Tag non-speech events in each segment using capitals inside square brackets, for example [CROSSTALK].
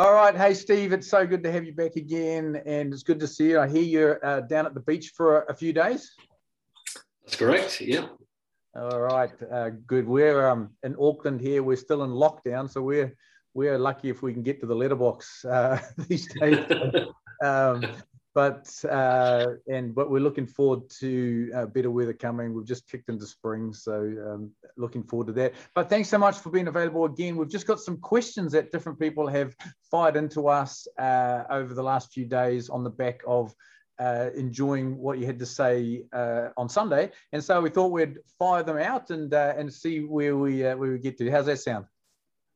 All right. Hey, Steve, it's so good to have you back again. And it's good to see you. I hear you're uh, down at the beach for a, a, few days. That's correct. Yeah. All right. Uh, good. We're um, in Auckland here. We're still in lockdown. So we're we're lucky if we can get to the letterbox uh, [LAUGHS] these days. [LAUGHS] um, but uh, and but we're looking forward to uh, better weather coming. We've just kicked into spring, so um, looking forward to that. But thanks so much for being available again. We've just got some questions that different people have fired into us uh, over the last few days on the back of. Uh, enjoying what you had to say uh, on Sunday, and so we thought we'd fire them out and uh, and see where we where we get to. How's that sound?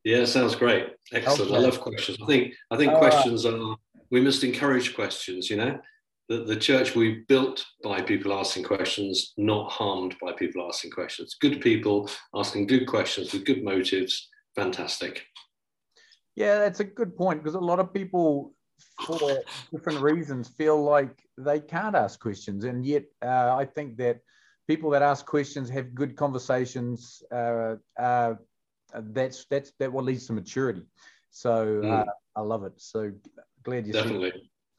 Yeah, sounds great. Excellent. Okay. I love questions. I think I think questions are we must encourage questions, you know. The, the church we built by people asking questions, not harmed by people asking questions. Good people asking good questions with good motives. Fantastic. Yeah, that's a good point because a lot of people, for different reasons, feel like they can't ask questions. And yet, uh, I think that people that ask questions have good conversations. Uh, uh, that's that's that what leads to maturity. So mm. I love it. So glad you definitely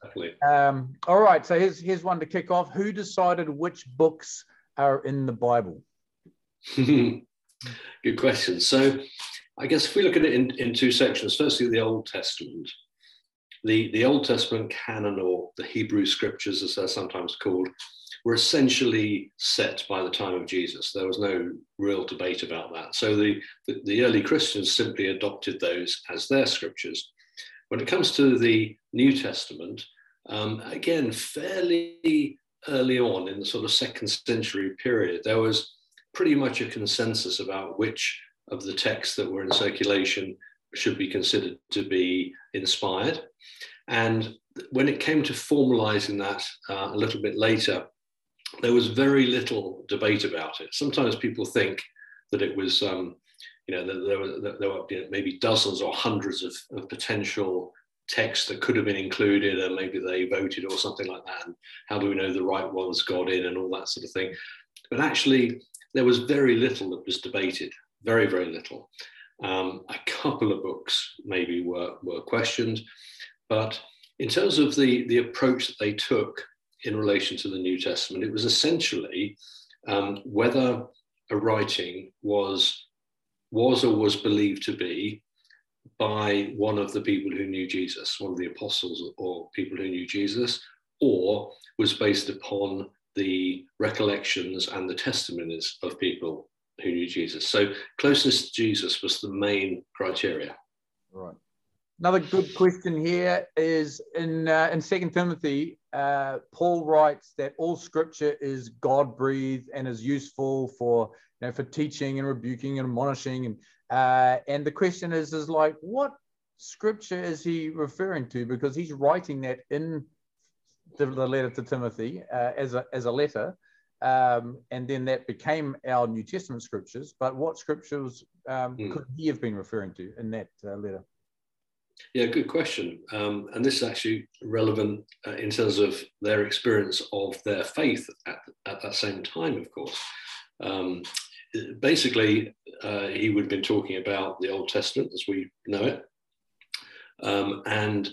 definitely. Um, all right so here's here's one to kick off. Who decided which books are in the bible? [LAUGHS] Good question. So i guess if we look at it in, in two sections firstly the old testament. The, the old testament canon or the hebrew scriptures as they're sometimes called were essentially set by the time of jesus. There was no real debate about that. So the, the, the early christians simply adopted those as their scriptures when it comes to the New Testament, um, again, fairly early on in the sort of second century period, there was pretty much a consensus about which of the texts that were in circulation should be considered to be inspired. And when it came to formalizing that uh, a little bit later, there was very little debate about it. Sometimes people think that it was um, you know, there, were, there were maybe dozens or hundreds of, of potential texts that could have been included and maybe they voted or something like that. And how do we know the right ones got in and all that sort of thing? But actually, there was very little that was debated, very, very little. Um, a couple of books maybe were, were questioned, but in terms of the, the approach that they took in relation to the New Testament, it was essentially um, whether a writing was was or was believed to be by one of the people who knew Jesus, one of the apostles or people who knew Jesus, or was based upon the recollections and the testimonies of people who knew Jesus. So closeness to Jesus was the main criteria. Right. Another good question here is in uh, in Second Timothy, uh, Paul writes that all Scripture is God breathed and is useful for you know for teaching and rebuking and admonishing and uh, and the question is is like what Scripture is he referring to because he's writing that in the, the letter to Timothy uh, as a as a letter. Um, and then that became our New Testament scriptures. But what scriptures um, mm. could he have been referring to in that uh, letter? Yeah, good question. Um, and this is actually relevant uh, in terms of their experience of their faith at, at that same time, of course. Um, basically, uh, he would have been talking about the Old Testament as we know it. Um, and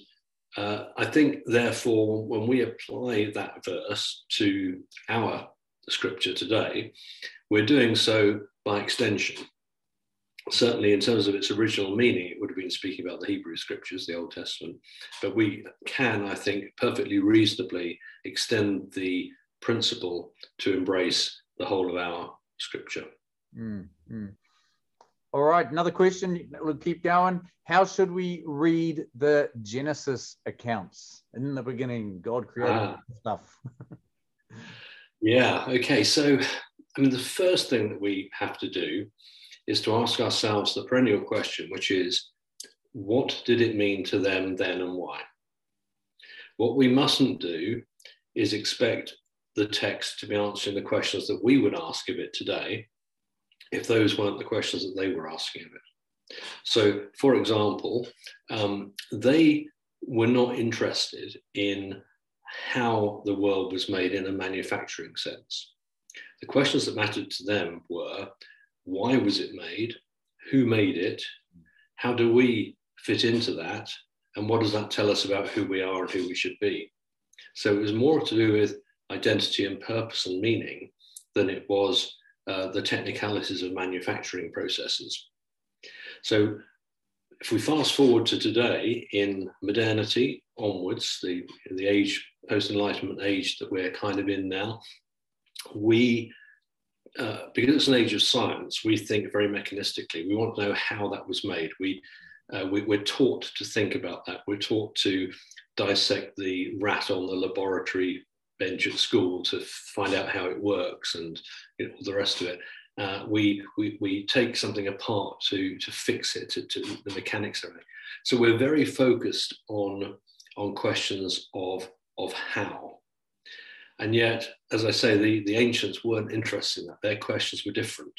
uh, I think, therefore, when we apply that verse to our scripture today, we're doing so by extension certainly in terms of its original meaning, it would have been speaking about the Hebrew scriptures, the Old Testament. But we can, I think, perfectly reasonably extend the principle to embrace the whole of our scripture. Mm, mm. All right, another question. We'll keep going. How should we read the Genesis accounts? In the beginning, God created ah. stuff. [LAUGHS] yeah, okay. So, I mean, the first thing that we have to do is to ask ourselves the perennial question, which is what did it mean to them then and why? What we mustn't do is expect the text to be answering the questions that we would ask of it today if those weren't the questions that they were asking of it. So, for example, um, they were not interested in how the world was made in a manufacturing sense. The questions that mattered to them were why was it made? Who made it? How do we fit into that? And what does that tell us about who we are and who we should be? So it was more to do with identity and purpose and meaning than it was uh, the technicalities of manufacturing processes. So if we fast forward to today in modernity onwards, the, the age, post-enlightenment age that we're kind of in now, we, uh, because it's an age of science, we think very mechanistically. We want to know how that was made. We, uh, we, we're taught to think about that. We're taught to dissect the rat on the laboratory bench at school to find out how it works and you know, all the rest of it. Uh, we, we, we take something apart to, to fix it, to, to the mechanics of it. So we're very focused on, on questions of, of how. And yet, as I say, the, the ancients weren't interested in that. Their questions were different.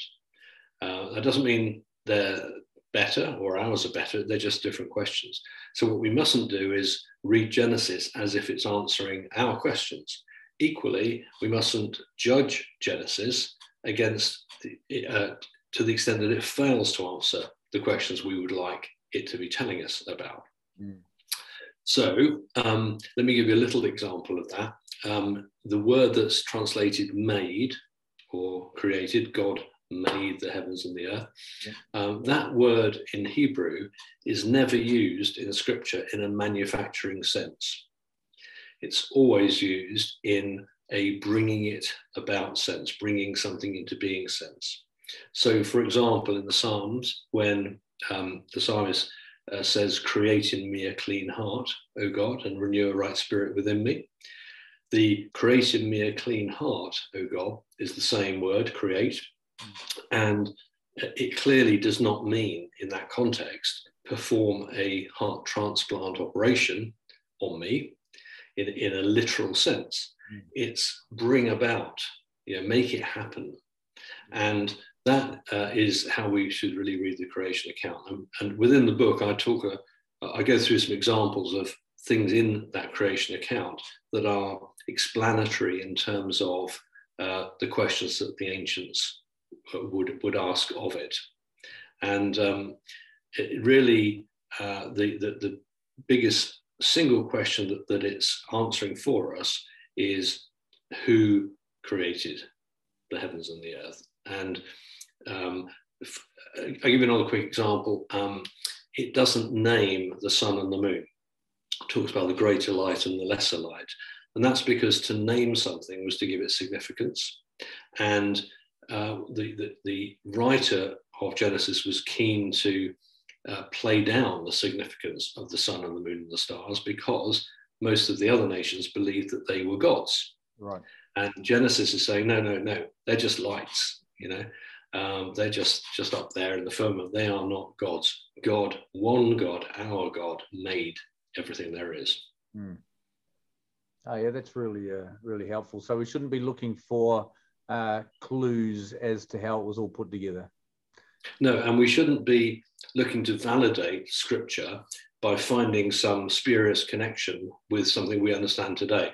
Uh, that doesn't mean they're better or ours are better, they're just different questions. So, what we mustn't do is read Genesis as if it's answering our questions. Equally, we mustn't judge Genesis against the, uh, to the extent that it fails to answer the questions we would like it to be telling us about. Mm. So um, let me give you a little example of that. Um, the word that's translated made or created, God made the heavens and the earth. Yeah. Um, that word in Hebrew is never used in scripture in a manufacturing sense. It's always used in a bringing it about sense, bringing something into being sense. So, for example, in the Psalms, when um, the psalmist uh, says, Create in me a clean heart, O God, and renew a right spirit within me. The create in me a clean heart, O God, is the same word, create. And it clearly does not mean, in that context, perform a heart transplant operation on me in, in a literal sense. Mm. It's bring about, you know, make it happen. And that uh, is how we should really read the creation account. And, and within the book, I talk, I go through some examples of things in that creation account that are explanatory in terms of uh, the questions that the ancients would would ask of it, and um, it really uh, the, the the biggest single question that, that it's answering for us is who created the heavens and the earth. And um, I'll give you another quick example. Um, it doesn't name the sun and the moon. Talks about the greater light and the lesser light. And that's because to name something was to give it significance. And uh, the, the, the, writer of Genesis was keen to uh, play down the significance of the sun and the moon and the stars because most of the other nations believed that they were gods. Right. And Genesis is saying, no, no, no, they're just lights, you know. Um, they're just just up there in the firmament. They are not gods. God, one God, our God, made everything there is. Mm. Oh yeah, that's really uh, really helpful. So we shouldn't be looking for uh, clues as to how it was all put together. No, and we shouldn't be looking to validate scripture by finding some spurious connection with something we understand today.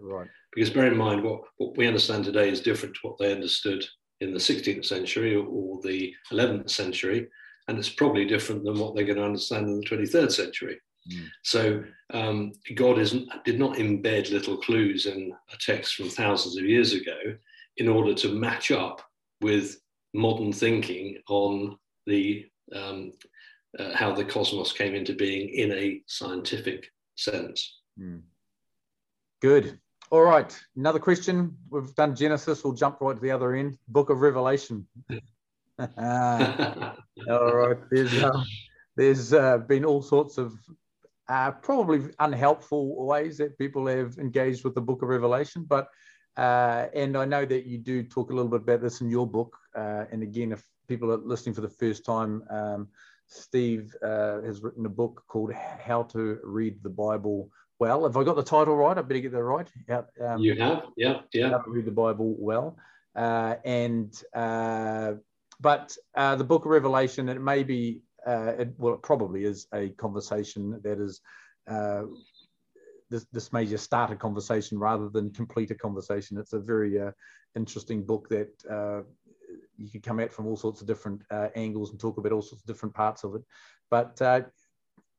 Right. Because bear in mind, what, what we understand today is different to what they understood in the 16th century or the 11th century, and it's probably different than what they're going to understand in the 23rd century. Mm. So um, God is, did not embed little clues in a text from thousands of years ago in order to match up with modern thinking on the um, uh, how the cosmos came into being in a scientific sense. Mm. Good. All right. Another question. We've done Genesis. We'll jump right to the other end. Book of Revelation. [LAUGHS] [LAUGHS] all right. There's uh, there's uh, been all sorts of uh, probably unhelpful ways that people have engaged with the Book of Revelation, but uh, and I know that you do talk a little bit about this in your book. Uh, and again, if people are listening for the first time, um, Steve uh, has written a book called How to Read the Bible well. Have I got the title right? I better get that right. Out, um, you have, yeah, yeah. How to read the Bible well, uh, and uh, but uh, the Book of Revelation. It may be, uh, it, well, it probably is a conversation that is. Uh, this, this may just start a conversation rather than complete a conversation. It's a very uh, interesting book that you could come at from all sorts of different angles and talk about all sorts of different parts of it. But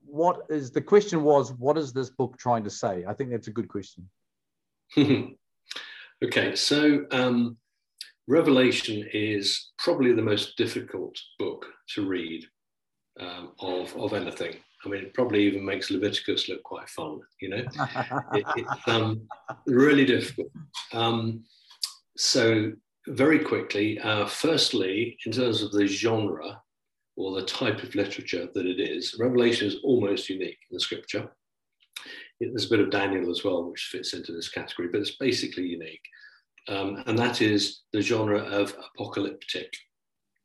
what is the question was what is this book trying to say i think that's a good question [LAUGHS] okay so um, revelation is probably the most difficult book to read um, of, of anything i mean it probably even makes leviticus look quite fun you know it, it's [LAUGHS] um, really difficult um, so very quickly uh, firstly in terms of the genre or the type of literature that it is. Revelation is almost unique in the scripture. There's a bit of Daniel as well, which fits into this category, but it's basically unique. Um, and that is the genre of apocalyptic,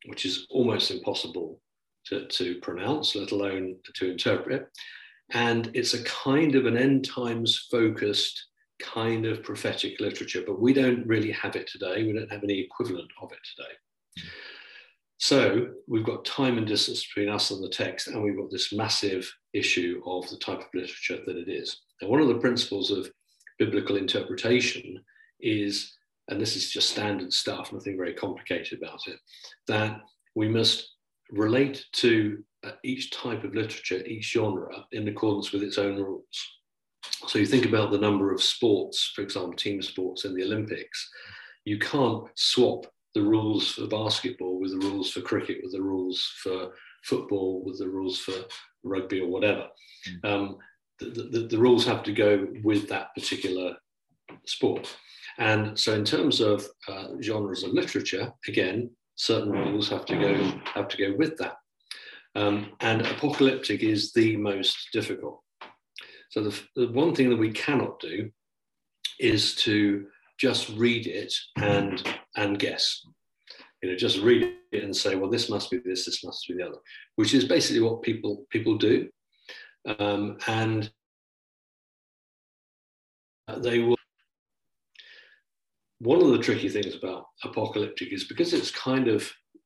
which is almost impossible to, to pronounce, let alone to interpret. And it's a kind of an end times focused kind of prophetic literature, but we don't really have it today. We don't have any equivalent of it today. So we've got time and distance between us and the text, and we've got this massive issue of the type of literature that it is. And one of the principles of biblical interpretation is, and this is just standard stuff, nothing very complicated about it, that we must relate to uh, each type of literature, each genre, in accordance with its own rules. So you think about the number of sports, for example, team sports in the Olympics, you can't swap the rules for basketball with the rules for cricket, with the rules for football, with the rules for rugby or whatever. Mm. Um, the, the, the, rules have to go with that particular sport. And so, in terms of uh, genres of literature, again, certain rules have to go have to go with that. Um, and apocalyptic is the most difficult. So the, the one thing that we cannot do is to just read it and and guess. You know, just read it and say, well, this must be this, this must be the other, which is basically what people people do, um, and they will. One of the tricky things about apocalyptic is because it's kind of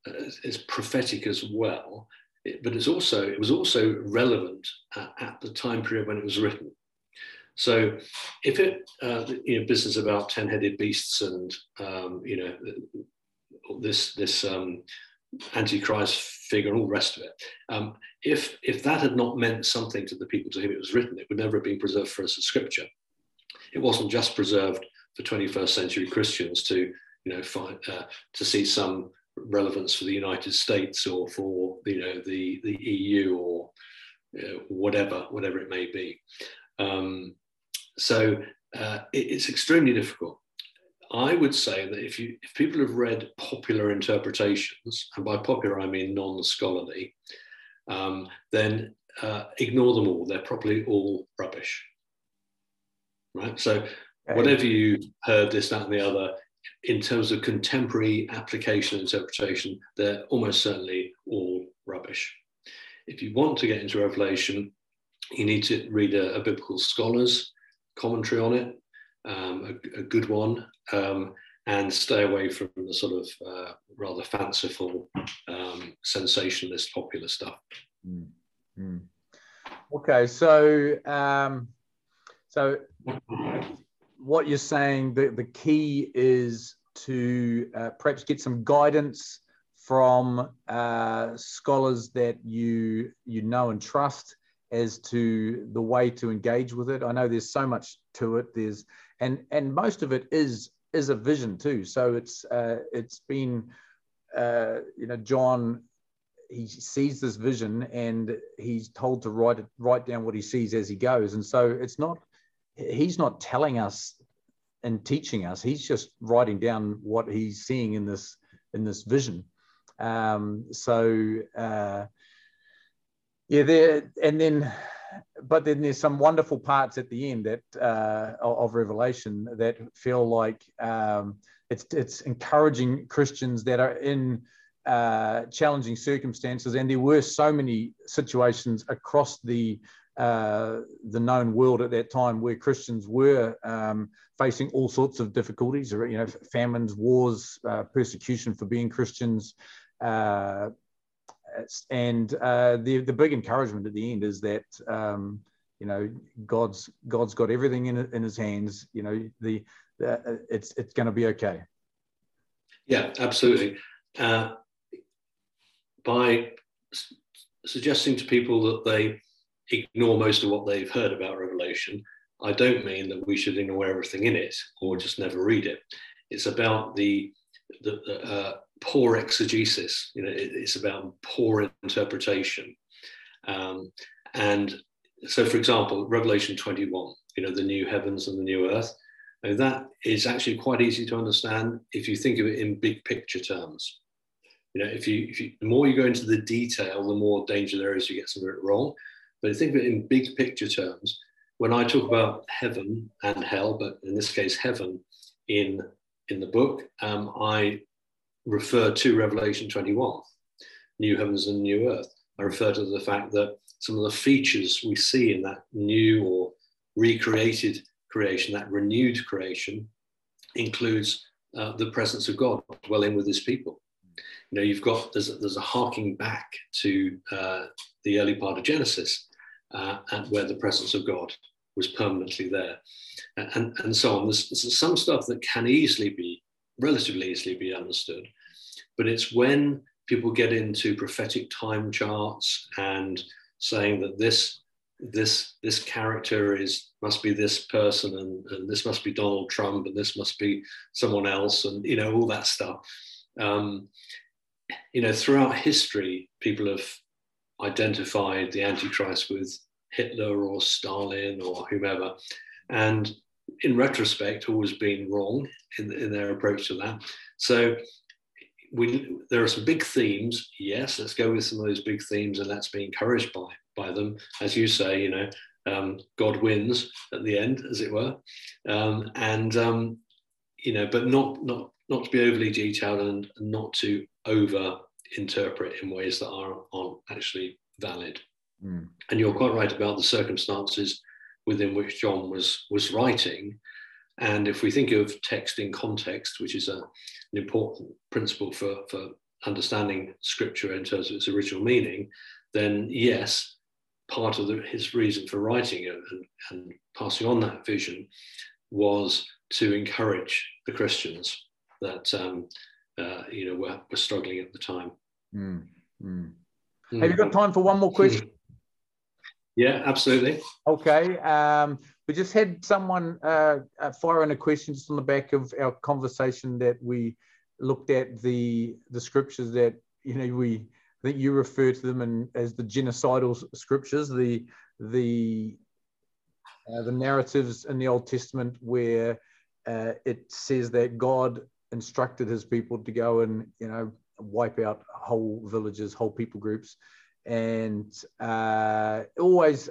uh, it's prophetic as well, it, but it's also it was also relevant at, at the time period when it was written. So if it, uh, you know, business about 10 headed beasts and, um, you know, this, this um, antichrist figure and all the rest of it, um, if, if that had not meant something to the people to whom it was written, it would never have been preserved for us as scripture. It wasn't just preserved for 21st century Christians to, you know, find, uh, to see some relevance for the United States or for, you know, the, the EU or uh, whatever, whatever it may be. Um, so uh, it, it's extremely difficult. I would say that if you if people have read popular interpretations, and by popular I mean non-scholarly, um, then uh, ignore them all. They're probably all rubbish. Right. So whatever you heard, this, that, and the other, in terms of contemporary application interpretation, they're almost certainly all rubbish. If you want to get into Revelation, you need to read a, a biblical scholars commentary on it, um, a, a, good one, um, and stay away from the sort of uh, rather fanciful, um, sensationalist, popular stuff. Mm. Mm. Okay, so um, so what you're saying, the, the key is to uh, perhaps get some guidance from uh, scholars that you you know and trust as to the way to engage with it. I know there's so much to it. There's and and most of it is is a vision too. So it's uh, it's been uh, you know John he sees this vision and he's told to write it write down what he sees as he goes. And so it's not he's not telling us and teaching us. He's just writing down what he's seeing in this in this vision. Um, so uh, yeah, there and then, but then there's some wonderful parts at the end that uh, of Revelation that feel like um, it's it's encouraging Christians that are in uh, challenging circumstances, and there were so many situations across the uh, the known world at that time where Christians were um, facing all sorts of difficulties, you know, famines, wars, uh, persecution for being Christians. Uh, and uh, the, the big encouragement at the end is that, um, you know, God's, God's got everything in, in his hands, you know, the, the it's, it's going to be okay. Yeah, absolutely. Uh, by suggesting to people that they ignore most of what they've heard about Revelation, I don't mean that we should ignore everything in it or just never read it. It's about the, the, the uh, poor exegesis. You know, it, it's about poor interpretation. Um, and so, for example, Revelation 21, you know, the new heavens and the new earth, that is actually quite easy to understand if you think of it in big picture terms. You know, if you, if you the more you go into the detail, the more danger there is you get something wrong. But think of it in big picture terms. When I talk about heaven and hell, but in this case, heaven in, in the book, um, I refer to Revelation 21, new heavens and new earth. I refer to the fact that some of the features we see in that new or recreated creation, that renewed creation, includes uh, the presence of God dwelling with his people. You know, you've got, there's a, there's a harking back to uh, the early part of Genesis, uh, and where the presence of God was permanently there, and, and so on. There's, there's some stuff that can easily be, relatively easily be understood, but it's when people get into prophetic time charts and saying that this this this character is must be this person and, and this must be Donald Trump and this must be someone else and you know all that stuff. Um, you know, throughout history, people have identified the Antichrist with Hitler or Stalin or whomever. And in retrospect, always been wrong in, in their approach to that. So we, there are some big themes. Yes, let's go with some of those big themes and let's be encouraged by, by them. As you say, you know, um, God wins at the end, as it were. Um, and, um, you know, but not, not, not to be overly detailed and not to over interpret in ways that are, aren't actually valid. Mm. And you're quite right about the circumstances within which John was, was writing. And if we think of text in context, which is a, an important principle for, for understanding scripture in terms of its original meaning, then yes, part of the, his reason for writing it and, and passing on that vision was to encourage the Christians that um, uh, you know were, were struggling at the time. Mm, mm. Mm. Have you got time for one more question? [LAUGHS] Yeah, absolutely. Okay. Um, we just had someone uh, uh, fire in a question just on the back of our conversation that we looked at the the scriptures that you know we I think you refer to them in, as the genocidal scriptures, the the uh, the narratives in the Old Testament where uh, it says that God instructed His people to go and you know wipe out whole villages, whole people groups, and uh, always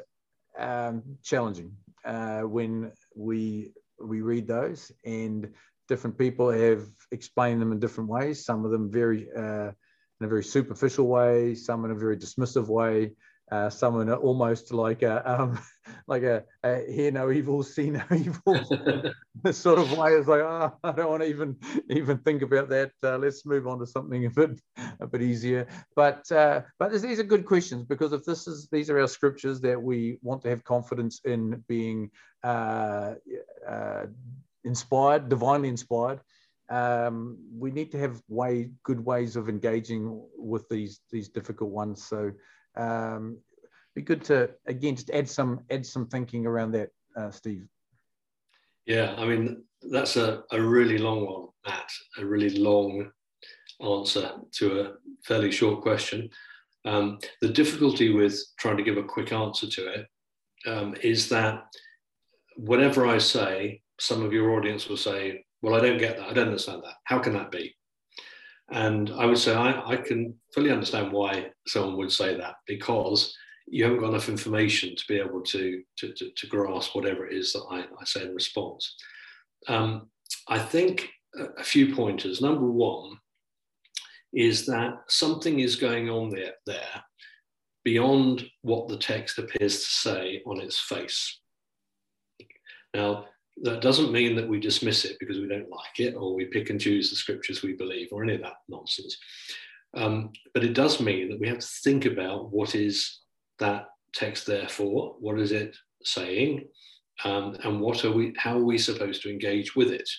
um, challenging uh, when we we read those. And different people have explained them in different ways. Some of them very uh, in a very superficial way, some in a very dismissive way, uh, someone almost like a um, [LAUGHS] like a, a, hear no evil, see no [LAUGHS] evil [LAUGHS] sort of way. It's like, oh, I don't want to even even think about that. Uh, let's move on to something a bit a bit easier. But uh, but these are good questions because if this is these are our scriptures that we want to have confidence in being uh, uh, inspired, divinely inspired. Um, we need to have way good ways of engaging with these these difficult ones. So um, be good to again just add some add some thinking around that, uh, Steve. Yeah, I mean that's a, a really long one, Matt. A really long answer to a fairly short question. Um, the difficulty with trying to give a quick answer to it um, is that whatever I say, some of your audience will say, "Well, I don't get that. I don't understand that. How can that be?" And I would say I, I can fully understand why someone would say that because you haven't got enough information to be able to, to, to, to grasp whatever it is that I, I say in response. Um, I think a, few pointers. Number one is that something is going on there, there beyond what the text appears to say on its face. Now, that doesn't mean that we dismiss it because we don't like it or we pick and choose the scriptures we believe or any of that nonsense. Um, but it does mean that we have to think about what is that text there for, what is it saying, um, and what are we, how are we supposed to engage with it?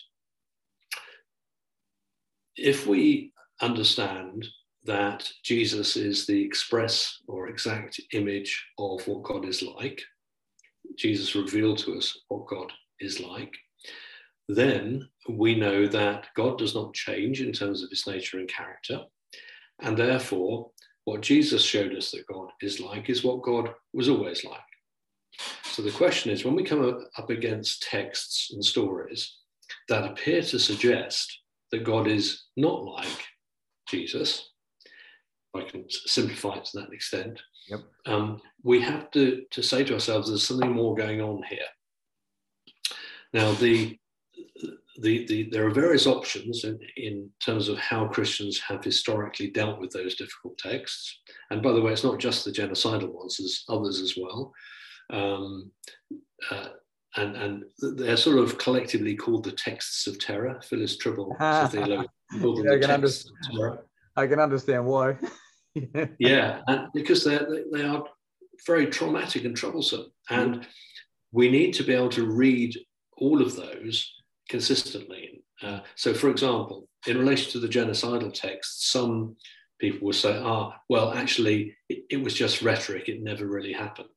If we understand that Jesus is the express or exact image of what God is like, Jesus revealed to us what God is like, then we know that God does not change in terms of his nature and character. And therefore, what Jesus showed us that God is like is what God was always like. So the question is when we come up against texts and stories that appear to suggest that God is not like Jesus, I can simplify it to that extent, yep. um, we have to, to say to ourselves there's something more going on here. Now, the, the, the, there are various options in, in terms of how Christians have historically dealt with those difficult texts. And by the way, it's not just the genocidal ones, there's others as well. Um, uh, and, and they're sort of collectively called the texts of terror. Phyllis Trible, [LAUGHS] yeah, I, can understand, I can understand why. [LAUGHS] yeah, and because they they are very traumatic and troublesome, and we need to be able to read all of those consistently. Uh, so, for example, in relation to the genocidal texts, some people will say, "Ah, well, actually, it, it was just rhetoric; it never really happened."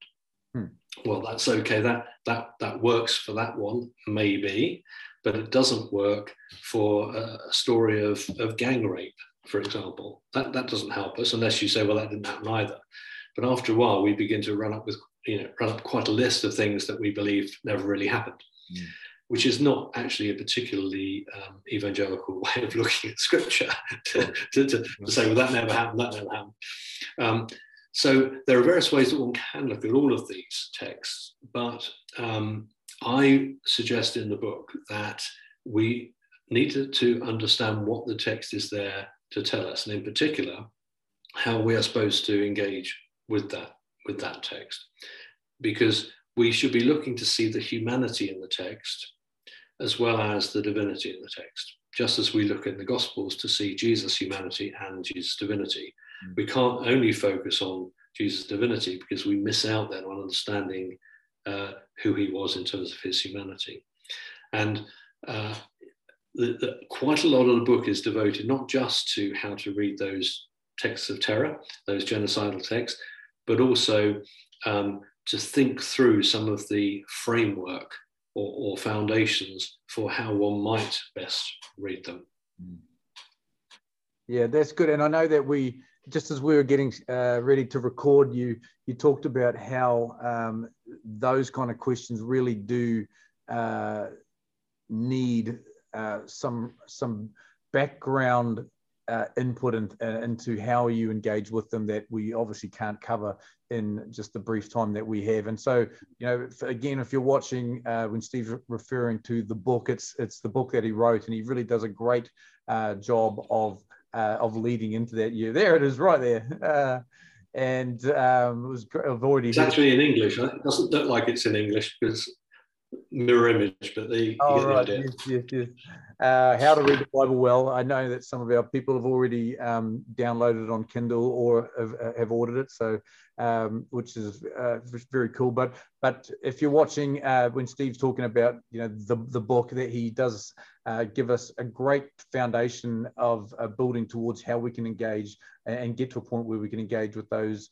Hmm. Well, that's okay. That that that works for that one, maybe, but it doesn't work for a, a story of of gang rape, for example. That that doesn't help us unless you say, "Well, that didn't happen either." But after a while, we begin to run up with you know run up quite a list of things that we believe never really happened. Hmm which is not actually a particularly um, evangelical [LAUGHS] way of looking at scripture to, to, to, to, say, well, that never happened, that never happened. Um, so there are various ways that one can look at all of these texts, but um, I suggest in the book that we need to, to understand what the text is there to tell us, and in particular, how we are supposed to engage with that with that text, because we should be looking to see the humanity in the text as well as the divinity in the text. Just as we look in the Gospels to see Jesus' humanity and Jesus' divinity, mm. we can't only focus on Jesus' divinity because we miss out then on understanding uh, who he was in terms of his humanity. And uh, the, the, quite a lot of the book is devoted not just to how to read those texts of terror, those genocidal texts, but also um, to think through some of the framework or, or foundations for how one might best read them. Yeah, that's good. And I know that we, just as we were getting uh, ready to record, you you talked about how um, those kind of questions really do uh, need uh, some some background uh, input in, uh, into how you engage with them that we obviously can't cover in just the brief time that we have. And so, you know, again, if you're watching uh, when Steve's referring to the book, it's it's the book that he wrote, and he really does a great uh, job of uh, of leading into that year. There it is, right there. Uh, and um, it was I've already. It's actually in English. It doesn't look like it's in English because mirror image, but the oh, right. yes, yes, yes. Uh, how to read the Bible well. I know that some of our people have already um, downloaded it on Kindle or have, uh, have ordered it, so um, which is uh, very cool. But but if you're watching uh, when Steve's talking about you know the the book that he does uh, give us a great foundation of uh, building towards how we can engage and get to a point where we can engage with those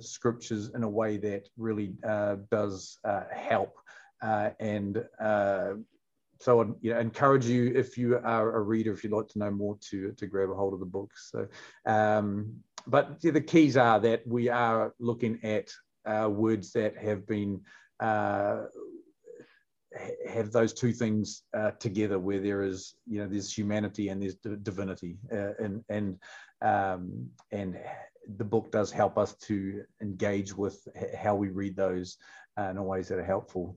scriptures in a way that really does help uh, and uh, so I'd you know, encourage you if you are a reader, if you'd like to know more, to to grab a hold of the book. So, um, but the keys are that we are looking at uh, words that have been uh, have those two things uh, together, where there is you know there's humanity and there's divinity, uh, and and um, and the book does help us to engage with how we read those in ways that are helpful.